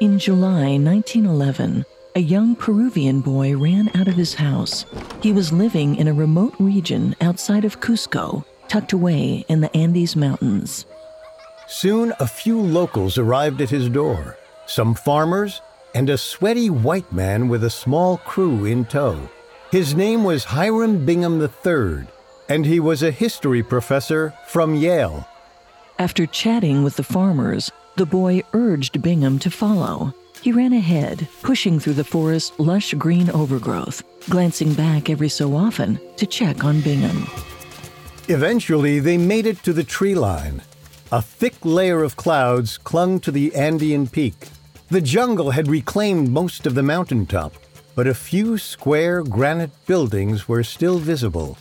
In July 1911, a young Peruvian boy ran out of his house. He was living in a remote region outside of Cusco, tucked away in the Andes Mountains. Soon, a few locals arrived at his door some farmers and a sweaty white man with a small crew in tow. His name was Hiram Bingham III, and he was a history professor from Yale. After chatting with the farmers, the boy urged Bingham to follow. He ran ahead, pushing through the forest's lush green overgrowth, glancing back every so often to check on Bingham. Eventually, they made it to the tree line. A thick layer of clouds clung to the Andean peak. The jungle had reclaimed most of the mountaintop, but a few square granite buildings were still visible.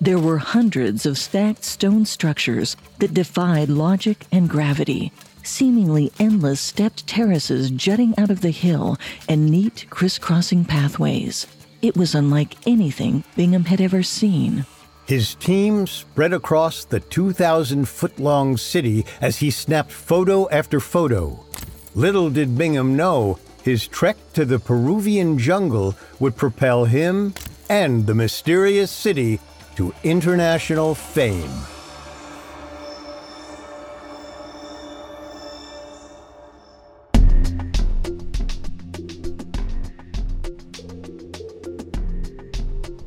There were hundreds of stacked stone structures that defied logic and gravity, seemingly endless stepped terraces jutting out of the hill and neat crisscrossing pathways. It was unlike anything Bingham had ever seen. His team spread across the 2,000 foot long city as he snapped photo after photo. Little did Bingham know his trek to the Peruvian jungle would propel him and the mysterious city to international fame.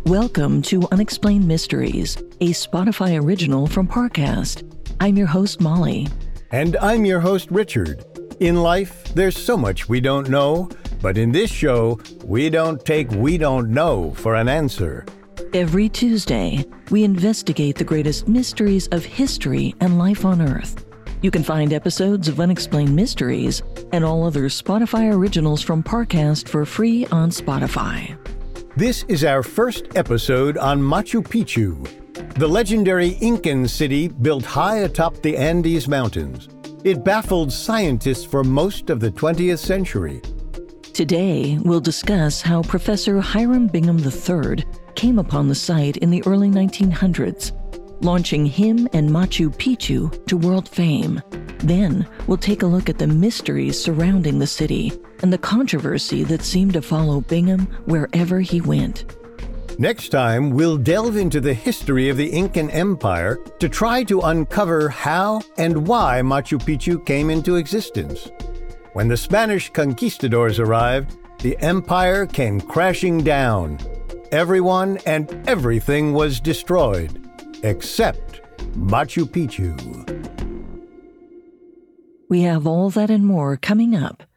Welcome to Unexplained Mysteries, a Spotify original from Parcast. I'm your host, Molly. And I'm your host, Richard. In life, there's so much we don't know, but in this show, we don't take we don't know for an answer. Every Tuesday, we investigate the greatest mysteries of history and life on Earth. You can find episodes of Unexplained Mysteries and all other Spotify originals from Parcast for free on Spotify. This is our first episode on Machu Picchu, the legendary Incan city built high atop the Andes Mountains. It baffled scientists for most of the 20th century. Today, we'll discuss how Professor Hiram Bingham III came upon the site in the early 1900s, launching him and Machu Picchu to world fame. Then, we'll take a look at the mysteries surrounding the city and the controversy that seemed to follow Bingham wherever he went. Next time, we'll delve into the history of the Incan Empire to try to uncover how and why Machu Picchu came into existence. When the Spanish conquistadors arrived, the empire came crashing down. Everyone and everything was destroyed, except Machu Picchu. We have all that and more coming up.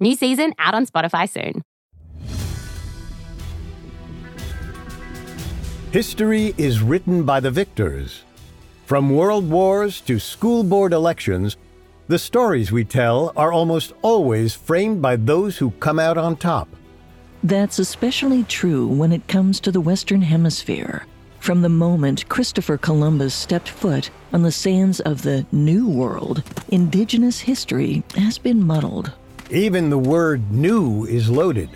New season out on Spotify soon. History is written by the victors. From world wars to school board elections, the stories we tell are almost always framed by those who come out on top. That's especially true when it comes to the Western Hemisphere. From the moment Christopher Columbus stepped foot on the sands of the New World, indigenous history has been muddled. Even the word new is loaded.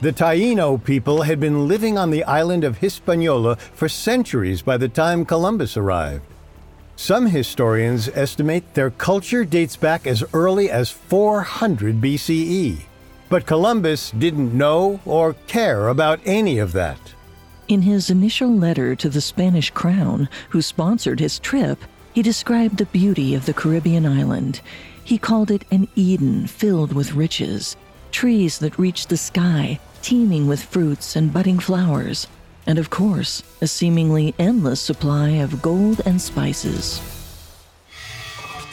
The Taino people had been living on the island of Hispaniola for centuries by the time Columbus arrived. Some historians estimate their culture dates back as early as 400 BCE. But Columbus didn't know or care about any of that. In his initial letter to the Spanish crown, who sponsored his trip, he described the beauty of the Caribbean island. He called it an Eden filled with riches, trees that reached the sky, teeming with fruits and budding flowers, and of course, a seemingly endless supply of gold and spices.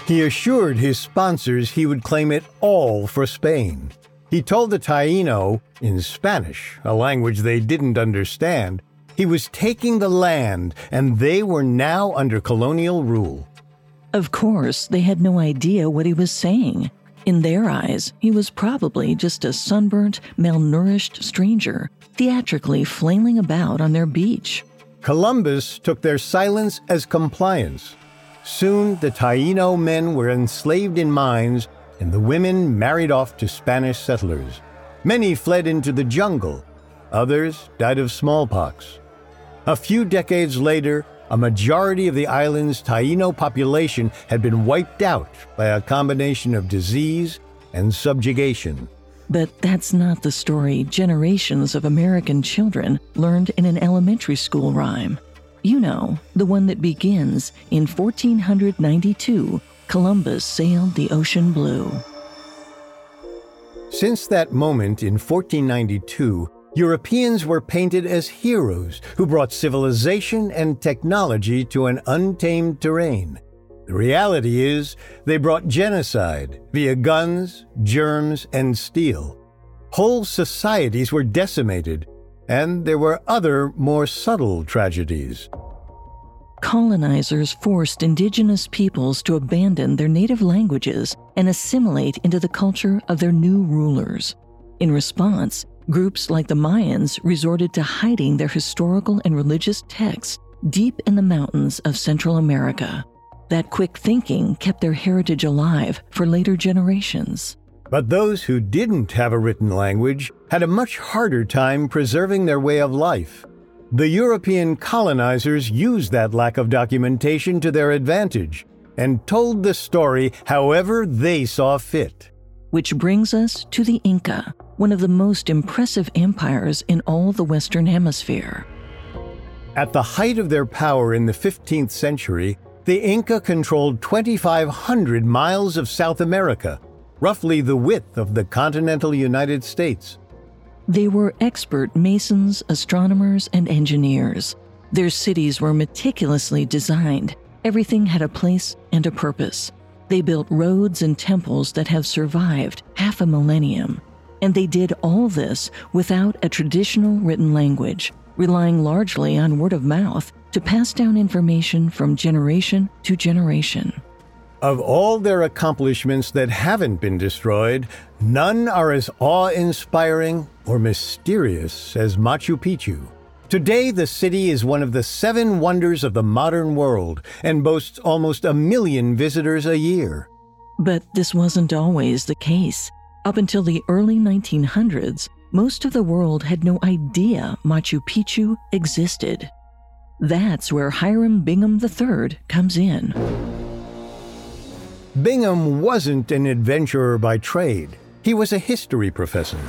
He assured his sponsors he would claim it all for Spain. He told the Taino, in Spanish, a language they didn't understand, he was taking the land and they were now under colonial rule. Of course, they had no idea what he was saying. In their eyes, he was probably just a sunburnt, malnourished stranger, theatrically flailing about on their beach. Columbus took their silence as compliance. Soon, the Taino men were enslaved in mines, and the women married off to Spanish settlers. Many fled into the jungle, others died of smallpox. A few decades later, a majority of the island's Taino population had been wiped out by a combination of disease and subjugation. But that's not the story generations of American children learned in an elementary school rhyme. You know, the one that begins in 1492 Columbus sailed the ocean blue. Since that moment in 1492, Europeans were painted as heroes who brought civilization and technology to an untamed terrain. The reality is, they brought genocide via guns, germs, and steel. Whole societies were decimated, and there were other, more subtle tragedies. Colonizers forced indigenous peoples to abandon their native languages and assimilate into the culture of their new rulers. In response, Groups like the Mayans resorted to hiding their historical and religious texts deep in the mountains of Central America. That quick thinking kept their heritage alive for later generations. But those who didn't have a written language had a much harder time preserving their way of life. The European colonizers used that lack of documentation to their advantage and told the story however they saw fit. Which brings us to the Inca, one of the most impressive empires in all the Western Hemisphere. At the height of their power in the 15th century, the Inca controlled 2,500 miles of South America, roughly the width of the continental United States. They were expert masons, astronomers, and engineers. Their cities were meticulously designed. Everything had a place and a purpose. They built roads and temples that have survived half a millennium. And they did all this without a traditional written language, relying largely on word of mouth to pass down information from generation to generation. Of all their accomplishments that haven't been destroyed, none are as awe inspiring or mysterious as Machu Picchu. Today, the city is one of the seven wonders of the modern world and boasts almost a million visitors a year. But this wasn't always the case. Up until the early 1900s, most of the world had no idea Machu Picchu existed. That's where Hiram Bingham III comes in. Bingham wasn't an adventurer by trade, he was a history professor.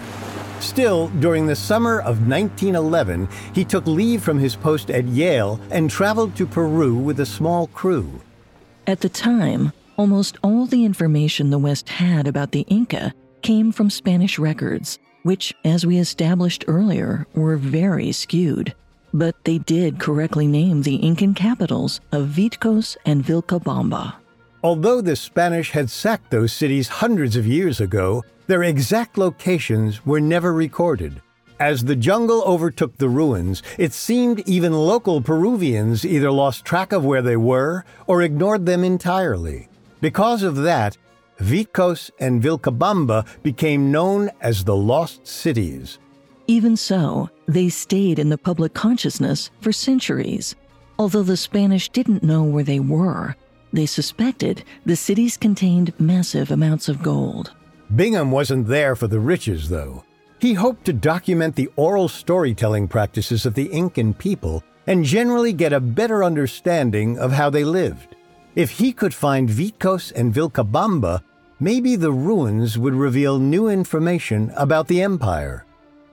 Still, during the summer of 1911, he took leave from his post at Yale and traveled to Peru with a small crew. At the time, almost all the information the West had about the Inca came from Spanish records, which, as we established earlier, were very skewed. But they did correctly name the Incan capitals of Vitcos and Vilcabamba. Although the Spanish had sacked those cities hundreds of years ago, their exact locations were never recorded. As the jungle overtook the ruins, it seemed even local Peruvians either lost track of where they were or ignored them entirely. Because of that, Vitcos and Vilcabamba became known as the Lost Cities. Even so, they stayed in the public consciousness for centuries. Although the Spanish didn't know where they were, they suspected the cities contained massive amounts of gold. Bingham wasn't there for the riches, though. He hoped to document the oral storytelling practices of the Incan people and generally get a better understanding of how they lived. If he could find Vitcos and Vilcabamba, maybe the ruins would reveal new information about the empire.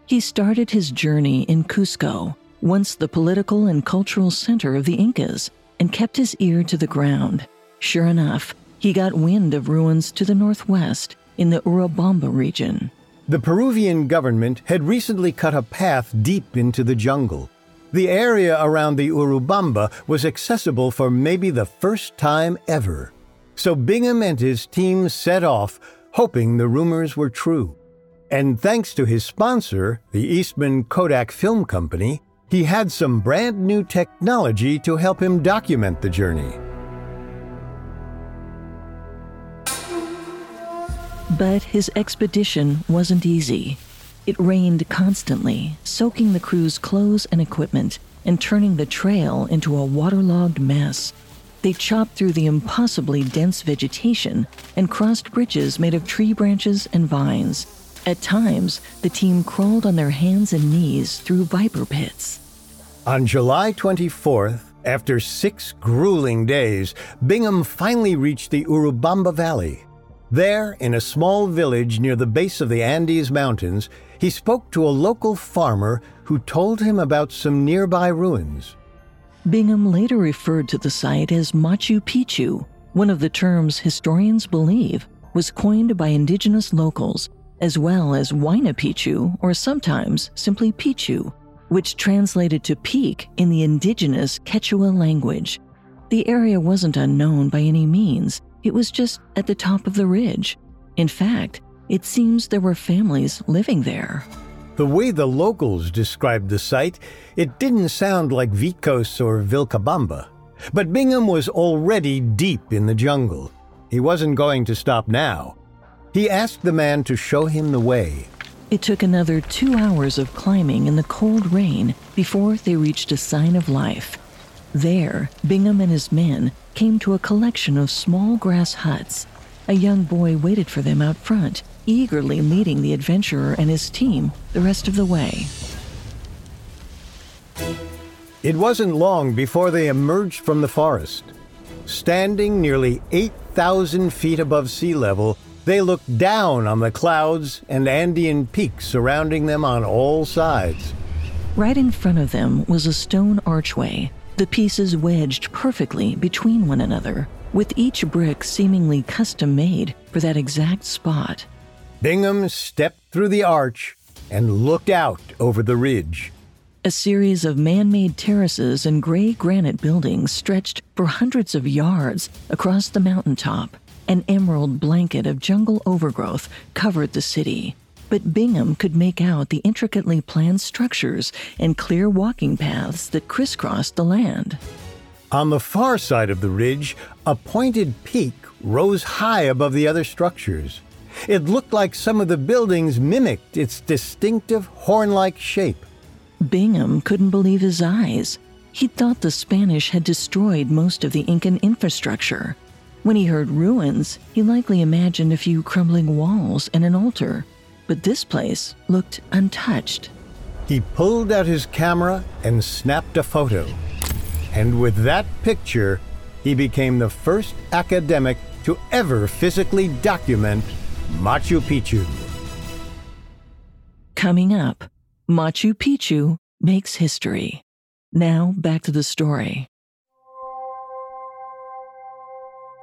He started his journey in Cusco, once the political and cultural center of the Incas, and kept his ear to the ground. Sure enough, he got wind of ruins to the northwest in the Urubamba region. The Peruvian government had recently cut a path deep into the jungle. The area around the Urubamba was accessible for maybe the first time ever. So Bingham and his team set off, hoping the rumors were true. And thanks to his sponsor, the Eastman Kodak Film Company, he had some brand new technology to help him document the journey. But his expedition wasn't easy. It rained constantly, soaking the crew's clothes and equipment and turning the trail into a waterlogged mess. They chopped through the impossibly dense vegetation and crossed bridges made of tree branches and vines. At times, the team crawled on their hands and knees through viper pits. On July 24th, after six grueling days, Bingham finally reached the Urubamba Valley. There, in a small village near the base of the Andes Mountains, he spoke to a local farmer who told him about some nearby ruins. Bingham later referred to the site as Machu Picchu, one of the terms historians believe was coined by indigenous locals, as well as Huayna or sometimes simply Pichu, which translated to peak in the indigenous Quechua language. The area wasn't unknown by any means, it was just at the top of the ridge. In fact, it seems there were families living there. The way the locals described the site, it didn't sound like Vitcos or Vilcabamba. But Bingham was already deep in the jungle. He wasn't going to stop now. He asked the man to show him the way. It took another two hours of climbing in the cold rain before they reached a sign of life. There, Bingham and his men came to a collection of small grass huts. A young boy waited for them out front, eagerly leading the adventurer and his team the rest of the way. It wasn't long before they emerged from the forest. Standing nearly 8,000 feet above sea level, they looked down on the clouds and Andean peaks surrounding them on all sides. Right in front of them was a stone archway the pieces wedged perfectly between one another, with each brick seemingly custom made for that exact spot. Bingham stepped through the arch and looked out over the ridge. A series of man made terraces and gray granite buildings stretched for hundreds of yards across the mountaintop. An emerald blanket of jungle overgrowth covered the city but Bingham could make out the intricately planned structures and clear walking paths that crisscrossed the land. On the far side of the ridge, a pointed peak rose high above the other structures. It looked like some of the buildings mimicked its distinctive horn like shape. Bingham couldn't believe his eyes. He thought the Spanish had destroyed most of the Incan infrastructure. When he heard ruins, he likely imagined a few crumbling walls and an altar but this place looked untouched. He pulled out his camera and snapped a photo. And with that picture, he became the first academic to ever physically document Machu Picchu. Coming up, Machu Picchu makes history. Now back to the story.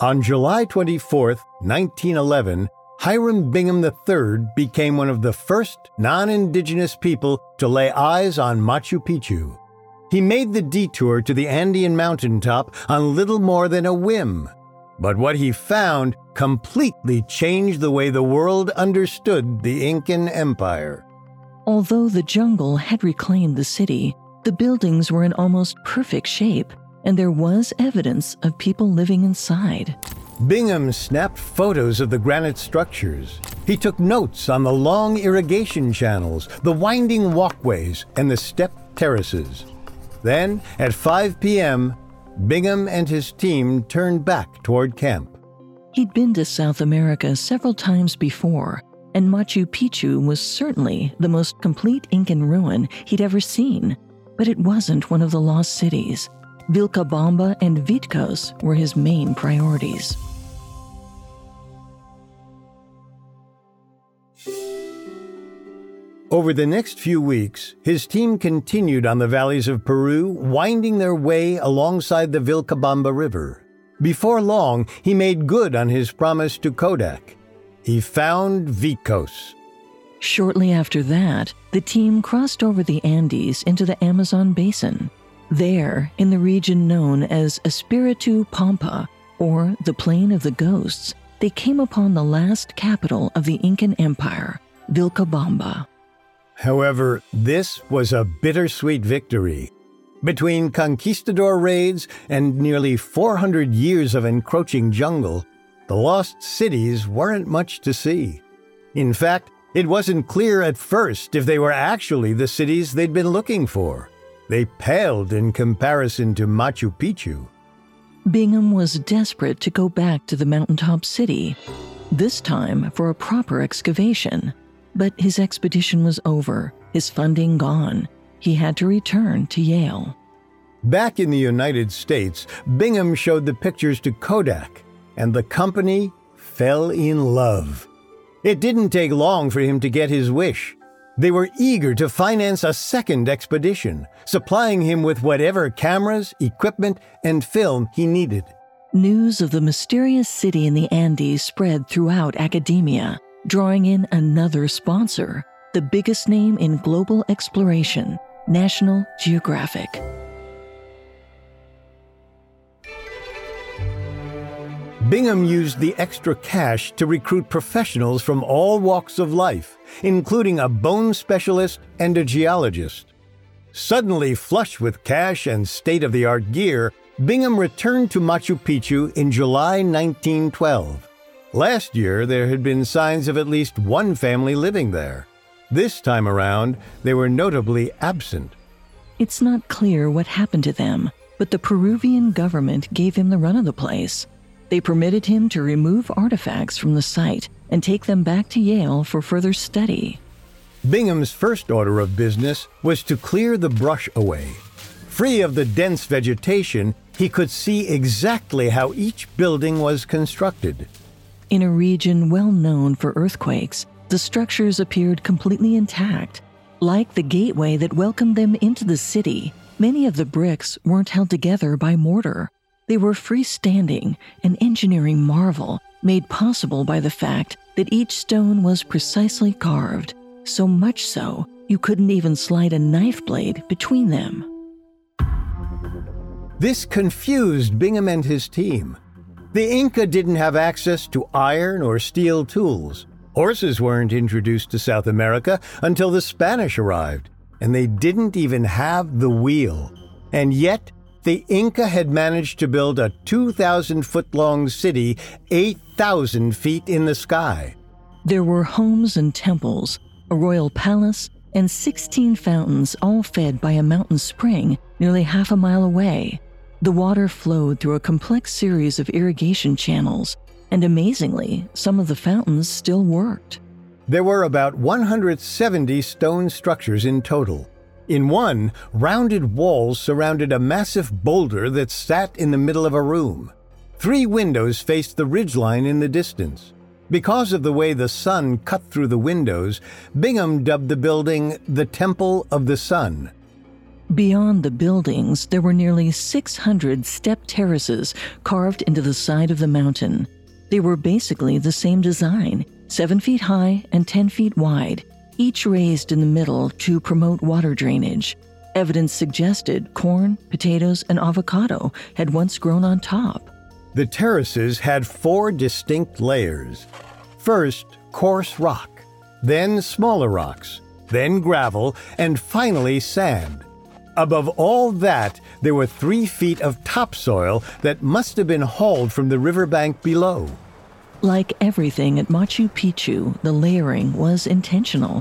On July 24, 1911, Hiram Bingham III became one of the first non indigenous people to lay eyes on Machu Picchu. He made the detour to the Andean mountaintop on little more than a whim. But what he found completely changed the way the world understood the Incan Empire. Although the jungle had reclaimed the city, the buildings were in almost perfect shape, and there was evidence of people living inside. Bingham snapped photos of the granite structures. He took notes on the long irrigation channels, the winding walkways, and the step terraces. Then, at 5 p.m., Bingham and his team turned back toward camp. He'd been to South America several times before, and Machu Picchu was certainly the most complete Incan ruin he'd ever seen. But it wasn't one of the lost cities. Vilcabamba and Vitcos were his main priorities. Over the next few weeks, his team continued on the valleys of Peru, winding their way alongside the Vilcabamba River. Before long, he made good on his promise to Kodak. He found Vitcos. Shortly after that, the team crossed over the Andes into the Amazon basin. There, in the region known as Espiritu Pampa, or the Plain of the Ghosts, they came upon the last capital of the Incan Empire, Vilcabamba. However, this was a bittersweet victory. Between conquistador raids and nearly 400 years of encroaching jungle, the lost cities weren't much to see. In fact, it wasn't clear at first if they were actually the cities they'd been looking for. They paled in comparison to Machu Picchu. Bingham was desperate to go back to the mountaintop city, this time for a proper excavation. But his expedition was over, his funding gone. He had to return to Yale. Back in the United States, Bingham showed the pictures to Kodak, and the company fell in love. It didn't take long for him to get his wish. They were eager to finance a second expedition, supplying him with whatever cameras, equipment, and film he needed. News of the mysterious city in the Andes spread throughout academia, drawing in another sponsor, the biggest name in global exploration, National Geographic. Bingham used the extra cash to recruit professionals from all walks of life, including a bone specialist and a geologist. Suddenly flush with cash and state of the art gear, Bingham returned to Machu Picchu in July 1912. Last year, there had been signs of at least one family living there. This time around, they were notably absent. It's not clear what happened to them, but the Peruvian government gave him the run of the place. They permitted him to remove artifacts from the site and take them back to Yale for further study. Bingham's first order of business was to clear the brush away. Free of the dense vegetation, he could see exactly how each building was constructed. In a region well known for earthquakes, the structures appeared completely intact. Like the gateway that welcomed them into the city, many of the bricks weren't held together by mortar. They were freestanding, an engineering marvel made possible by the fact that each stone was precisely carved, so much so you couldn't even slide a knife blade between them. This confused Bingham and his team. The Inca didn't have access to iron or steel tools. Horses weren't introduced to South America until the Spanish arrived, and they didn't even have the wheel. And yet, the Inca had managed to build a 2,000 foot long city 8,000 feet in the sky. There were homes and temples, a royal palace, and 16 fountains, all fed by a mountain spring nearly half a mile away. The water flowed through a complex series of irrigation channels, and amazingly, some of the fountains still worked. There were about 170 stone structures in total. In one, rounded walls surrounded a massive boulder that sat in the middle of a room. Three windows faced the ridgeline in the distance. Because of the way the sun cut through the windows, Bingham dubbed the building the Temple of the Sun. Beyond the buildings, there were nearly 600 step terraces carved into the side of the mountain. They were basically the same design, 7 feet high and 10 feet wide, each raised in the middle to promote water drainage. Evidence suggested corn, potatoes, and avocado had once grown on top. The terraces had four distinct layers. First, coarse rock, then smaller rocks, then gravel, and finally sand. Above all that, there were three feet of topsoil that must have been hauled from the riverbank below. Like everything at Machu Picchu, the layering was intentional.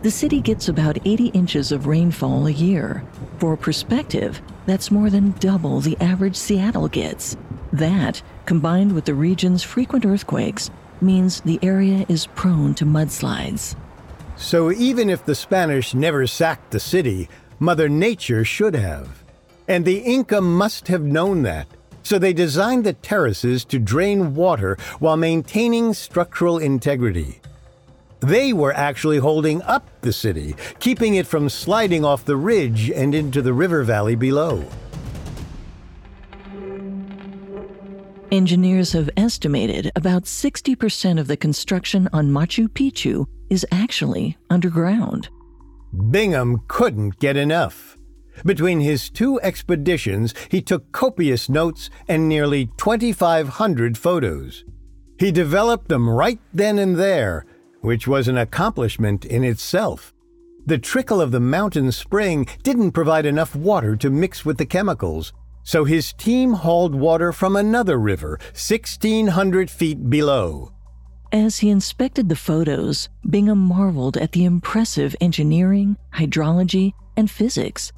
The city gets about 80 inches of rainfall a year. For perspective, that's more than double the average Seattle gets. That, combined with the region's frequent earthquakes, means the area is prone to mudslides. So even if the Spanish never sacked the city, Mother Nature should have. And the Inca must have known that. So they designed the terraces to drain water while maintaining structural integrity. They were actually holding up the city, keeping it from sliding off the ridge and into the river valley below. Engineers have estimated about 60% of the construction on Machu Picchu is actually underground. Bingham couldn't get enough. Between his two expeditions, he took copious notes and nearly 2,500 photos. He developed them right then and there, which was an accomplishment in itself. The trickle of the mountain spring didn't provide enough water to mix with the chemicals, so his team hauled water from another river, 1,600 feet below. As he inspected the photos, Bingham marveled at the impressive engineering, hydrology, and physics.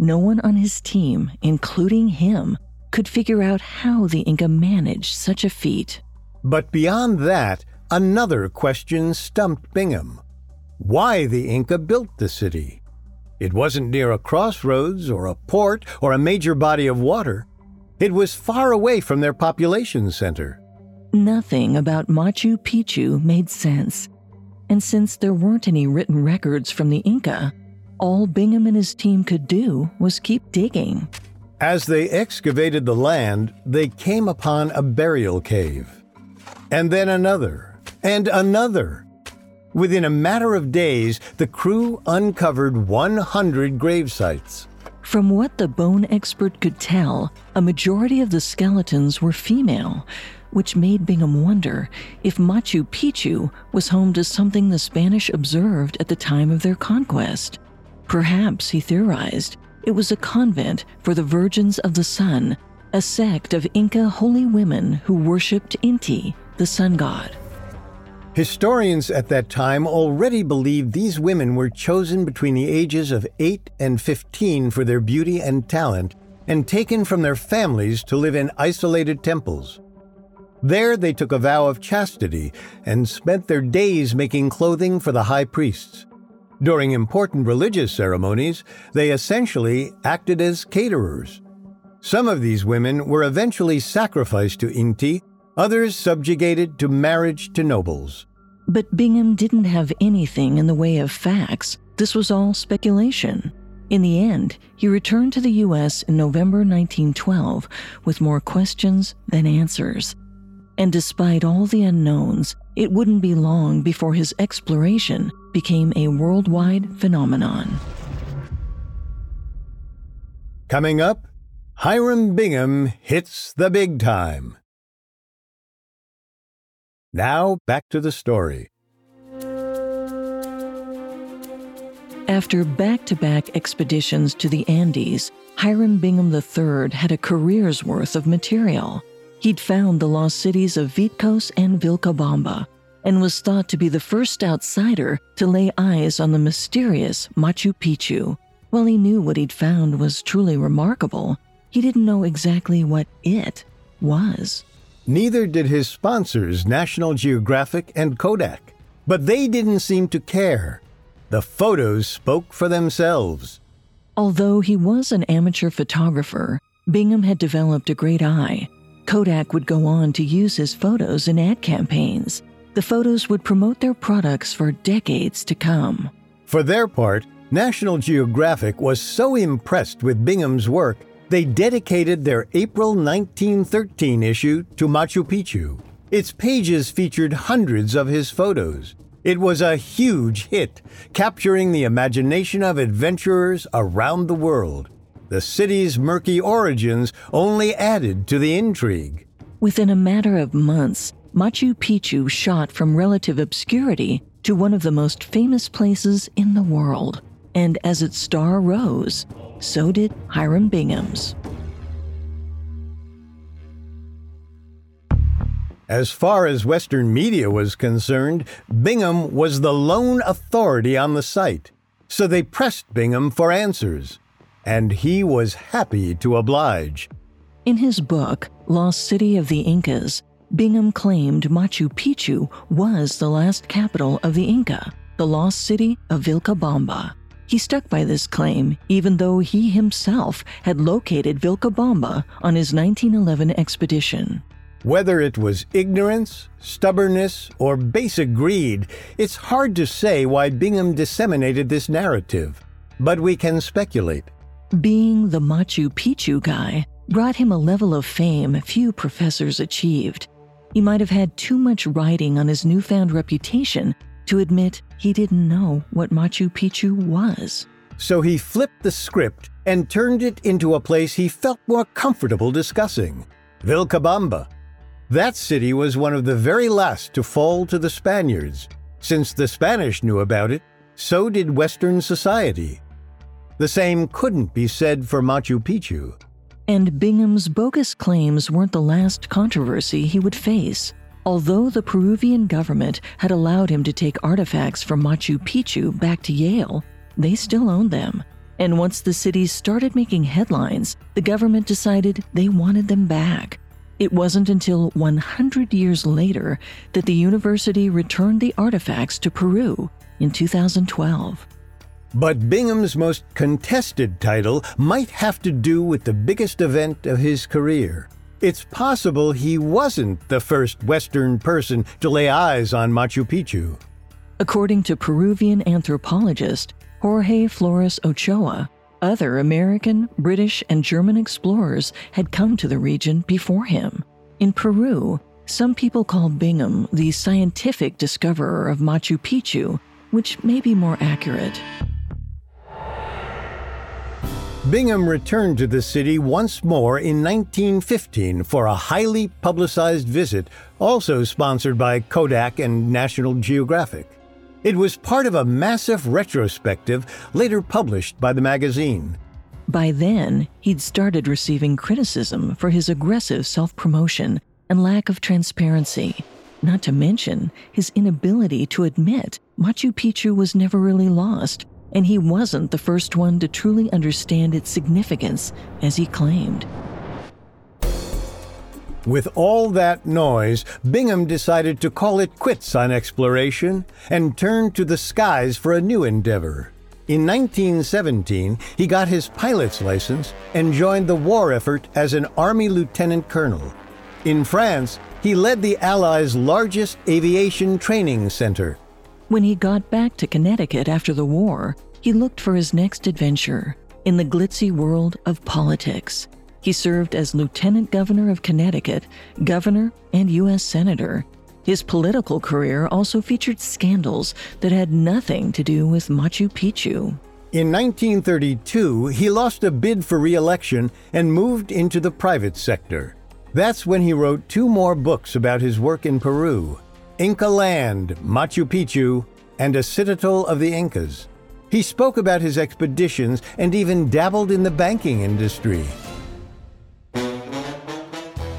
No one on his team, including him, could figure out how the Inca managed such a feat. But beyond that, another question stumped Bingham why the Inca built the city. It wasn't near a crossroads or a port or a major body of water. It was far away from their population center. Nothing about Machu Picchu made sense. And since there weren't any written records from the Inca, all Bingham and his team could do was keep digging. As they excavated the land, they came upon a burial cave. And then another, and another. Within a matter of days, the crew uncovered 100 grave sites. From what the bone expert could tell, a majority of the skeletons were female, which made Bingham wonder if Machu Picchu was home to something the Spanish observed at the time of their conquest. Perhaps, he theorized, it was a convent for the Virgins of the Sun, a sect of Inca holy women who worshipped Inti, the sun god. Historians at that time already believed these women were chosen between the ages of 8 and 15 for their beauty and talent and taken from their families to live in isolated temples. There they took a vow of chastity and spent their days making clothing for the high priests. During important religious ceremonies, they essentially acted as caterers. Some of these women were eventually sacrificed to Inti, others subjugated to marriage to nobles. But Bingham didn't have anything in the way of facts. This was all speculation. In the end, he returned to the U.S. in November 1912 with more questions than answers. And despite all the unknowns, it wouldn't be long before his exploration became a worldwide phenomenon. Coming up, Hiram Bingham hits the big time. Now, back to the story. After back to back expeditions to the Andes, Hiram Bingham III had a career's worth of material. He'd found the lost cities of Vitcos and Vilcabamba and was thought to be the first outsider to lay eyes on the mysterious Machu Picchu. While he knew what he'd found was truly remarkable, he didn't know exactly what it was. Neither did his sponsors, National Geographic and Kodak. But they didn't seem to care. The photos spoke for themselves. Although he was an amateur photographer, Bingham had developed a great eye. Kodak would go on to use his photos in ad campaigns. The photos would promote their products for decades to come. For their part, National Geographic was so impressed with Bingham's work, they dedicated their April 1913 issue to Machu Picchu. Its pages featured hundreds of his photos. It was a huge hit, capturing the imagination of adventurers around the world. The city's murky origins only added to the intrigue. Within a matter of months, Machu Picchu shot from relative obscurity to one of the most famous places in the world. And as its star rose, so did Hiram Bingham's. As far as Western media was concerned, Bingham was the lone authority on the site, so they pressed Bingham for answers. And he was happy to oblige. In his book, Lost City of the Incas, Bingham claimed Machu Picchu was the last capital of the Inca, the lost city of Vilcabamba. He stuck by this claim, even though he himself had located Vilcabamba on his 1911 expedition. Whether it was ignorance, stubbornness, or basic greed, it's hard to say why Bingham disseminated this narrative, but we can speculate. Being the Machu Picchu guy brought him a level of fame few professors achieved. He might have had too much riding on his newfound reputation to admit he didn't know what Machu Picchu was. So he flipped the script and turned it into a place he felt more comfortable discussing Vilcabamba. That city was one of the very last to fall to the Spaniards. Since the Spanish knew about it, so did Western society. The same couldn't be said for Machu Picchu. And Bingham's bogus claims weren't the last controversy he would face. Although the Peruvian government had allowed him to take artifacts from Machu Picchu back to Yale, they still owned them. And once the city started making headlines, the government decided they wanted them back. It wasn't until 100 years later that the university returned the artifacts to Peru in 2012. But Bingham's most contested title might have to do with the biggest event of his career. It's possible he wasn't the first Western person to lay eyes on Machu Picchu. According to Peruvian anthropologist Jorge Flores Ochoa, other American, British, and German explorers had come to the region before him. In Peru, some people call Bingham the scientific discoverer of Machu Picchu, which may be more accurate. Bingham returned to the city once more in 1915 for a highly publicized visit, also sponsored by Kodak and National Geographic. It was part of a massive retrospective later published by the magazine. By then, he'd started receiving criticism for his aggressive self promotion and lack of transparency, not to mention his inability to admit Machu Picchu was never really lost, and he wasn't the first one to truly understand its significance as he claimed. With all that noise, Bingham decided to call it quits on exploration and turn to the skies for a new endeavor. In 1917, he got his pilot's license and joined the war effort as an Army lieutenant colonel. In France, he led the Allies' largest aviation training center. When he got back to Connecticut after the war, he looked for his next adventure in the glitzy world of politics. He served as Lieutenant Governor of Connecticut, Governor, and U.S. Senator. His political career also featured scandals that had nothing to do with Machu Picchu. In 1932, he lost a bid for re election and moved into the private sector. That's when he wrote two more books about his work in Peru Inca Land, Machu Picchu, and A Citadel of the Incas. He spoke about his expeditions and even dabbled in the banking industry.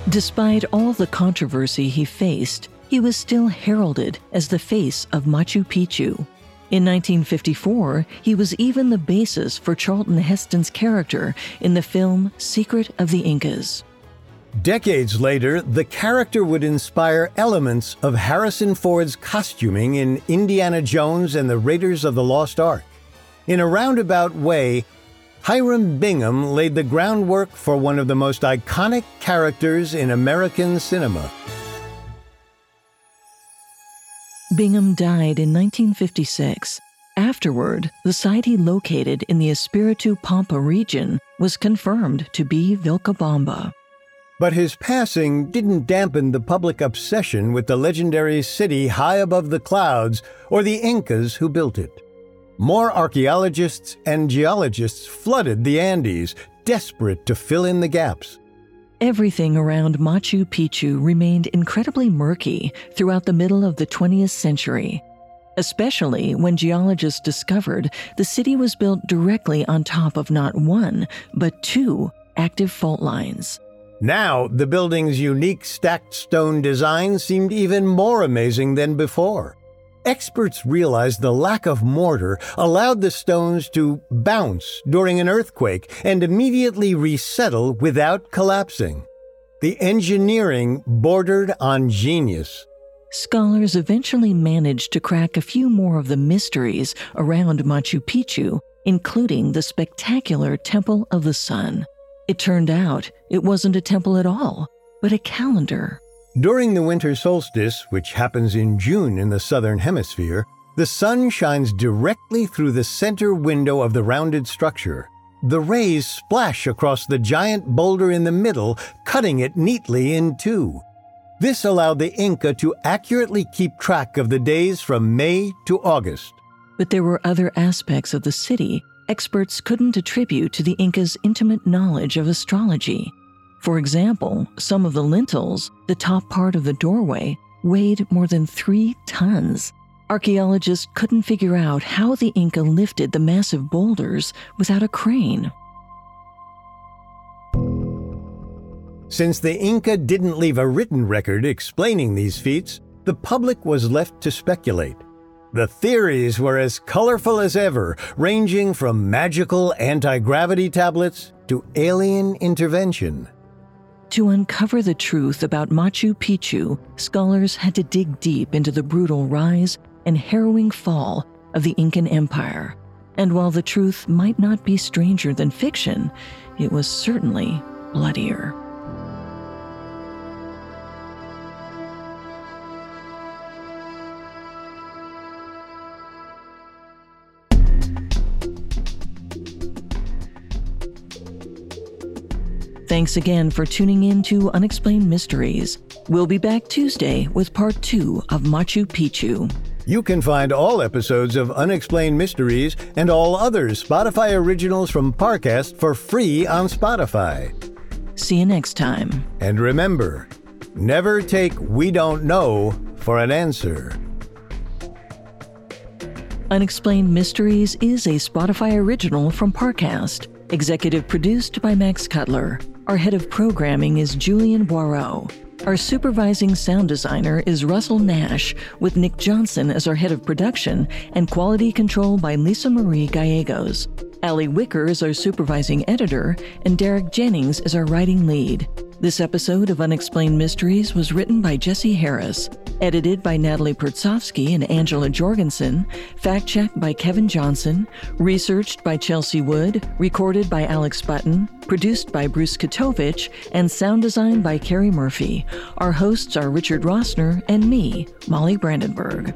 Despite all the controversy he faced, he was still heralded as the face of Machu Picchu. In 1954, he was even the basis for Charlton Heston's character in the film Secret of the Incas. Decades later, the character would inspire elements of Harrison Ford's costuming in Indiana Jones and the Raiders of the Lost Ark. In a roundabout way, Hiram Bingham laid the groundwork for one of the most iconic characters in American cinema. Bingham died in 1956. Afterward, the site he located in the Espiritu Pampa region was confirmed to be Vilcabamba. But his passing didn't dampen the public obsession with the legendary city high above the clouds or the Incas who built it. More archaeologists and geologists flooded the Andes, desperate to fill in the gaps. Everything around Machu Picchu remained incredibly murky throughout the middle of the 20th century, especially when geologists discovered the city was built directly on top of not one, but two active fault lines. Now, the building's unique stacked stone design seemed even more amazing than before. Experts realized the lack of mortar allowed the stones to bounce during an earthquake and immediately resettle without collapsing. The engineering bordered on genius. Scholars eventually managed to crack a few more of the mysteries around Machu Picchu, including the spectacular Temple of the Sun. It turned out it wasn't a temple at all, but a calendar. During the winter solstice, which happens in June in the southern hemisphere, the sun shines directly through the center window of the rounded structure. The rays splash across the giant boulder in the middle, cutting it neatly in two. This allowed the Inca to accurately keep track of the days from May to August. But there were other aspects of the city experts couldn't attribute to the Incas' intimate knowledge of astrology. For example, some of the lintels, the top part of the doorway, weighed more than three tons. Archaeologists couldn't figure out how the Inca lifted the massive boulders without a crane. Since the Inca didn't leave a written record explaining these feats, the public was left to speculate. The theories were as colorful as ever, ranging from magical anti gravity tablets to alien intervention. To uncover the truth about Machu Picchu, scholars had to dig deep into the brutal rise and harrowing fall of the Incan Empire. And while the truth might not be stranger than fiction, it was certainly bloodier. Thanks again for tuning in to Unexplained Mysteries. We'll be back Tuesday with part two of Machu Picchu. You can find all episodes of Unexplained Mysteries and all other Spotify originals from Parcast for free on Spotify. See you next time. And remember, never take We Don't Know for an answer. Unexplained Mysteries is a Spotify original from Parcast, executive produced by Max Cutler. Our head of programming is Julian Boireau. Our supervising sound designer is Russell Nash, with Nick Johnson as our head of production and quality control by Lisa Marie Gallegos. Ali Wicker is our supervising editor, and Derek Jennings is our writing lead. This episode of Unexplained Mysteries was written by Jesse Harris, edited by Natalie Pertsovsky and Angela Jorgensen, fact checked by Kevin Johnson, researched by Chelsea Wood, recorded by Alex Button, produced by Bruce Katovich, and sound designed by Carrie Murphy. Our hosts are Richard Rossner and me, Molly Brandenburg.